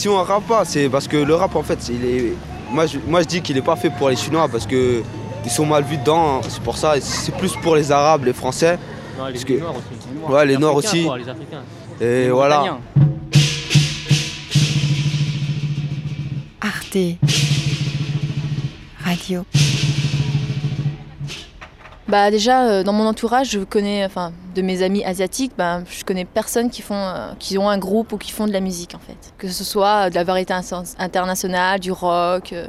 si on rappe pas, c'est parce que le rap en fait, il est. Moi je, moi, je dis qu'il est pas fait pour les Chinois parce que ils sont mal vus dedans. hein. C'est pour ça. C'est plus pour les Arabes, les Français. Non, les, Parce que- les Noirs aussi. Ouais, les Noirs Africains, aussi. quoi, les Africains. Et Les voilà. Arte Radio. Bah déjà euh, dans mon entourage, je connais, enfin de mes amis asiatiques, bah, je connais personne qui font, euh, qui ont un groupe ou qui font de la musique en fait. Que ce soit de la variété internationale, du rock, euh,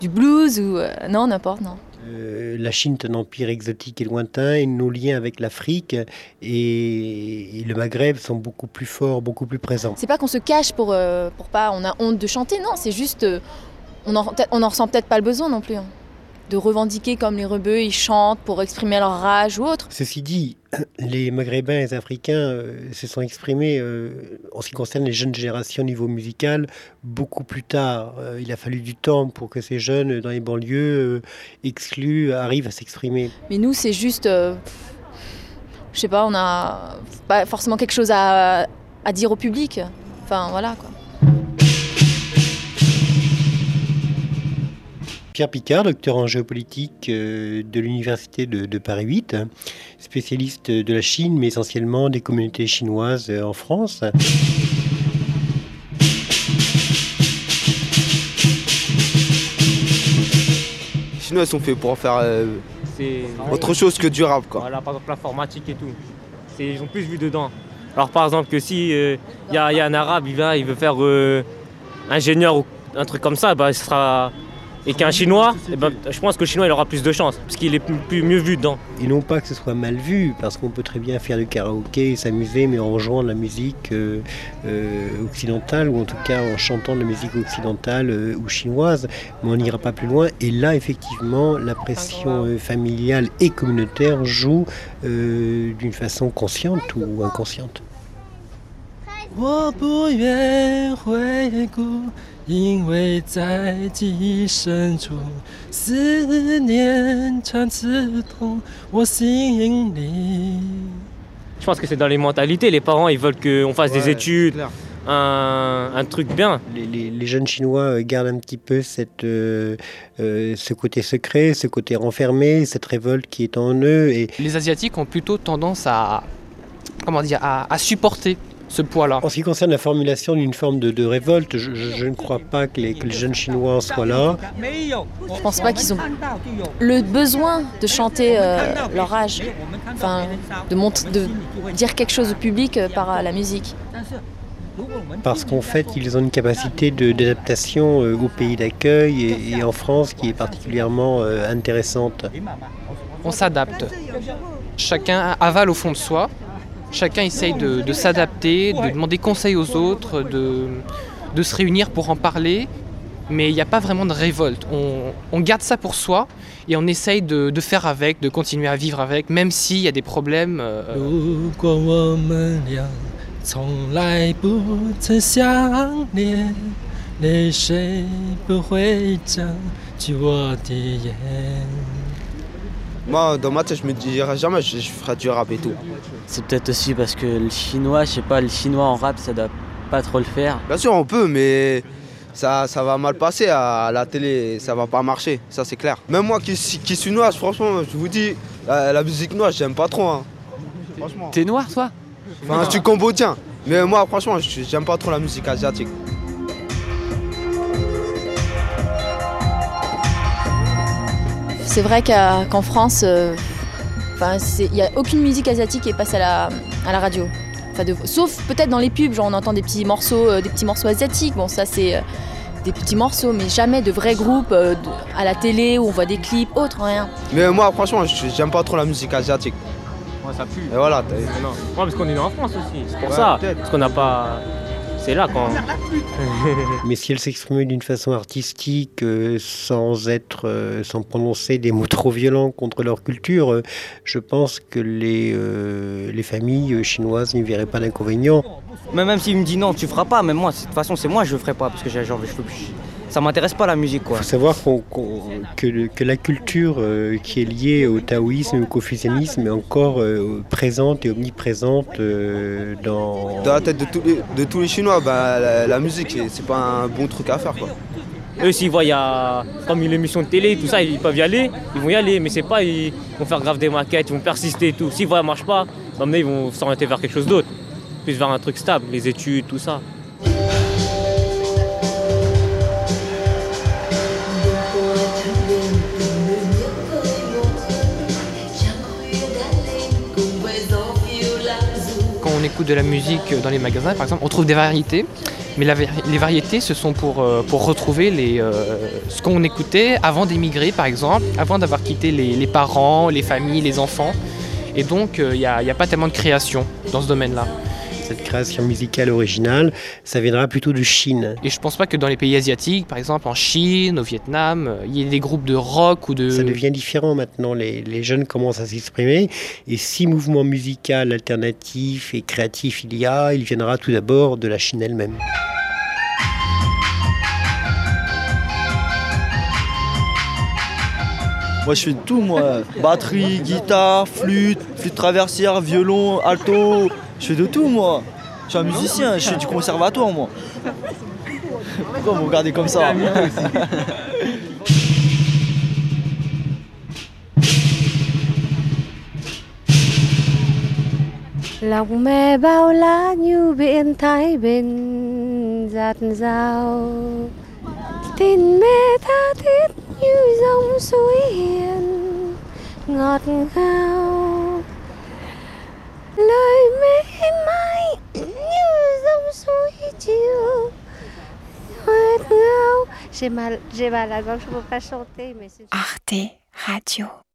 du blues ou euh, non n'importe non. Euh, la Chine est un empire exotique et lointain, et nos liens avec l'Afrique et, et le Maghreb sont beaucoup plus forts, beaucoup plus présents. C'est pas qu'on se cache pour, euh, pour pas, on a honte de chanter, non, c'est juste, euh, on en, on en ressent peut-être pas le besoin non plus. hein. De revendiquer comme les rebeux, ils chantent pour exprimer leur rage ou autre. Ceci dit, les Maghrébins et les Africains euh, se sont exprimés euh, en ce qui concerne les jeunes générations au niveau musical beaucoup plus tard. Euh, il a fallu du temps pour que ces jeunes dans les banlieues exclus arrivent à s'exprimer. Mais nous, c'est juste, je sais pas, on a pas forcément quelque chose à, à dire au public. Enfin voilà quoi. Pierre Picard, docteur en géopolitique euh, de l'Université de, de Paris 8, spécialiste de la Chine, mais essentiellement des communautés chinoises euh, en France. Les Chinois sont faits pour faire euh, autre chose que du rap quoi. Voilà, par exemple l'informatique et tout. Ils ont plus vu dedans. Alors par exemple que si il y, a y a un arabe, il va, il veut faire euh, ingénieur ou un truc comme ça, bah, il sera... Et qu'un chinois, eh ben, je pense que le chinois il aura plus de chance, parce qu'il est plus, plus mieux vu dedans. Et non pas que ce soit mal vu, parce qu'on peut très bien faire du karaoké, s'amuser, mais en jouant de la musique euh, euh, occidentale, ou en tout cas en chantant de la musique occidentale euh, ou chinoise, mais on n'ira pas plus loin. Et là, effectivement, la pression euh, familiale et communautaire joue euh, d'une façon consciente ou inconsciente. 我不愿回顾，因为在记忆深处，思念常刺痛我心里。 Je pense que c'est dans les mentalités, les parents ils veulent qu'on fasse des Ouais, études, c'est clair. un, un truc bien. Les, les- les jeunes Chinois euh, gardent un petit peu cette, euh, euh, ce côté secret, ce côté renfermé, cette révolte qui est en eux. Et Les Asiatiques ont plutôt tendance à, comment dire, à, à supporter ce poids-là. En ce qui concerne la formulation d'une forme de, de révolte, je, je- je ne crois pas que les, que les jeunes Chinois en soient là. Je pense pas qu'ils ont le besoin de chanter euh, leur rage, enfin de, dire quelque chose au public euh, par la musique. Parce qu'en fait, ils ont une capacité de- d'adaptation euh, au pays d'accueil et, et en France qui est particulièrement euh, intéressante. On s'adapte. Chacun avale au fond de soi. Chacun essaye de, de s'adapter, de demander conseil aux autres, de, de se réunir pour en parler. Mais il n'y a pas vraiment de révolte. On, on garde ça pour soi et on essaye de, de faire avec, de continuer à vivre avec, même s'il y a des problèmes. euh, 如果我们俩从来不曾相恋，泪水不会涨去我的眼。 moi dans ma tête je me dirais jamais je, je ferai du rap et tout. C'est peut-être aussi parce que le chinois, je sais pas, le chinois en rap, ça doit pas trop le faire. Bien sûr on peut mais ça, ça va mal passer à la télé, ça va pas marcher, ça c'est clair. Même moi qui, suis- qui suis noir, franchement je vous dis, la, la musique noire j'aime pas trop. Hein. T'es noir, toi? Enfin, je suis cambodgien. Mais moi, franchement, j'aime pas trop la musique asiatique. C'est vrai qu'en France, euh, il n'y a aucune musique asiatique qui est passée à la, à la radio. Enfin, de- sauf peut-être dans les pubs, genre on entend des petits morceaux, euh, des petits morceaux asiatiques. Bon, ça c'est euh, des petits morceaux, mais jamais de vrais groupes euh, de- à la télé où on voit des clips, autre rien. Mais moi, franchement, je- j'aime pas trop la musique asiatique. Ouais, ça pue. Et voilà. t'as- Non. Ouais, parce qu'on est né en France aussi, c'est pour Ouais, ça. Parce qu'on n'a pas. C'est là quand. Mais si elle s'exprimait d'une façon artistique, euh, sans être, euh, sans prononcer des mots trop violents contre leur culture, euh, je pense que les, euh, les familles chinoises n'y verraient pas d'inconvénient. Mais même s'il me dit non, tu feras pas, mais moi, de toute façon, c'est moi, je le ferai pas parce que j'ai genre les cheveux. Ça m'intéresse pas la musique Il quoi. faut savoir qu'on- que, le- que la culture euh, qui est liée au taoïsme et au confucianisme est encore euh, présente et omniprésente euh, dans... Dans la tête de tous les, de tous les Chinois, bah, la, la musique, c'est- c'est pas un bon truc à faire. Quoi. Eux, s'ils voient, il y a comme une émission de télé, tout ça, ils peuvent y aller, ils vont y aller, mais c'est pas, ils vont faire grave des maquettes, ils vont persister et tout. S'ils voient, ça marche pas, bah, maintenant, ils vont s'orienter vers quelque chose d'autre, plus vers un truc stable, les études, tout ça. De la musique dans les magasins, par exemple, on trouve des variétés. Mais les variétés, ce sont pour, euh, retrouver les, euh, ce qu'on écoutait avant d'émigrer, par exemple, avant d'avoir quitté les, parents, les familles, les enfants. Et donc, euh, il n'y a pas tellement de création dans ce domaine-là. Cette création musicale originale, ça viendra plutôt de Chine. Et je pense pas que dans les pays asiatiques, par exemple en Chine, au Vietnam, euh, il y ait des groupes de rock ou de... Ça devient différent maintenant, les, les jeunes commencent à s'exprimer, et si mouvement musical alternatif et créatif il y a, il viendra tout d'abord de la Chine elle-même. Moi je fais de tout moi. Batterie, guitare, flûte, flûte traversière, violon, alto. Je fais de tout moi. Je suis un musicien, je suis du conservatoire moi. Pourquoi vous regardez comme ça lòng mẹ bao lá như biển thái bình giạt rào tình mẹ tha thiết như dòng suối hiền ngọt ngào j'ai mal j'ai mal à la je peux pas chanter mais Arte Radio.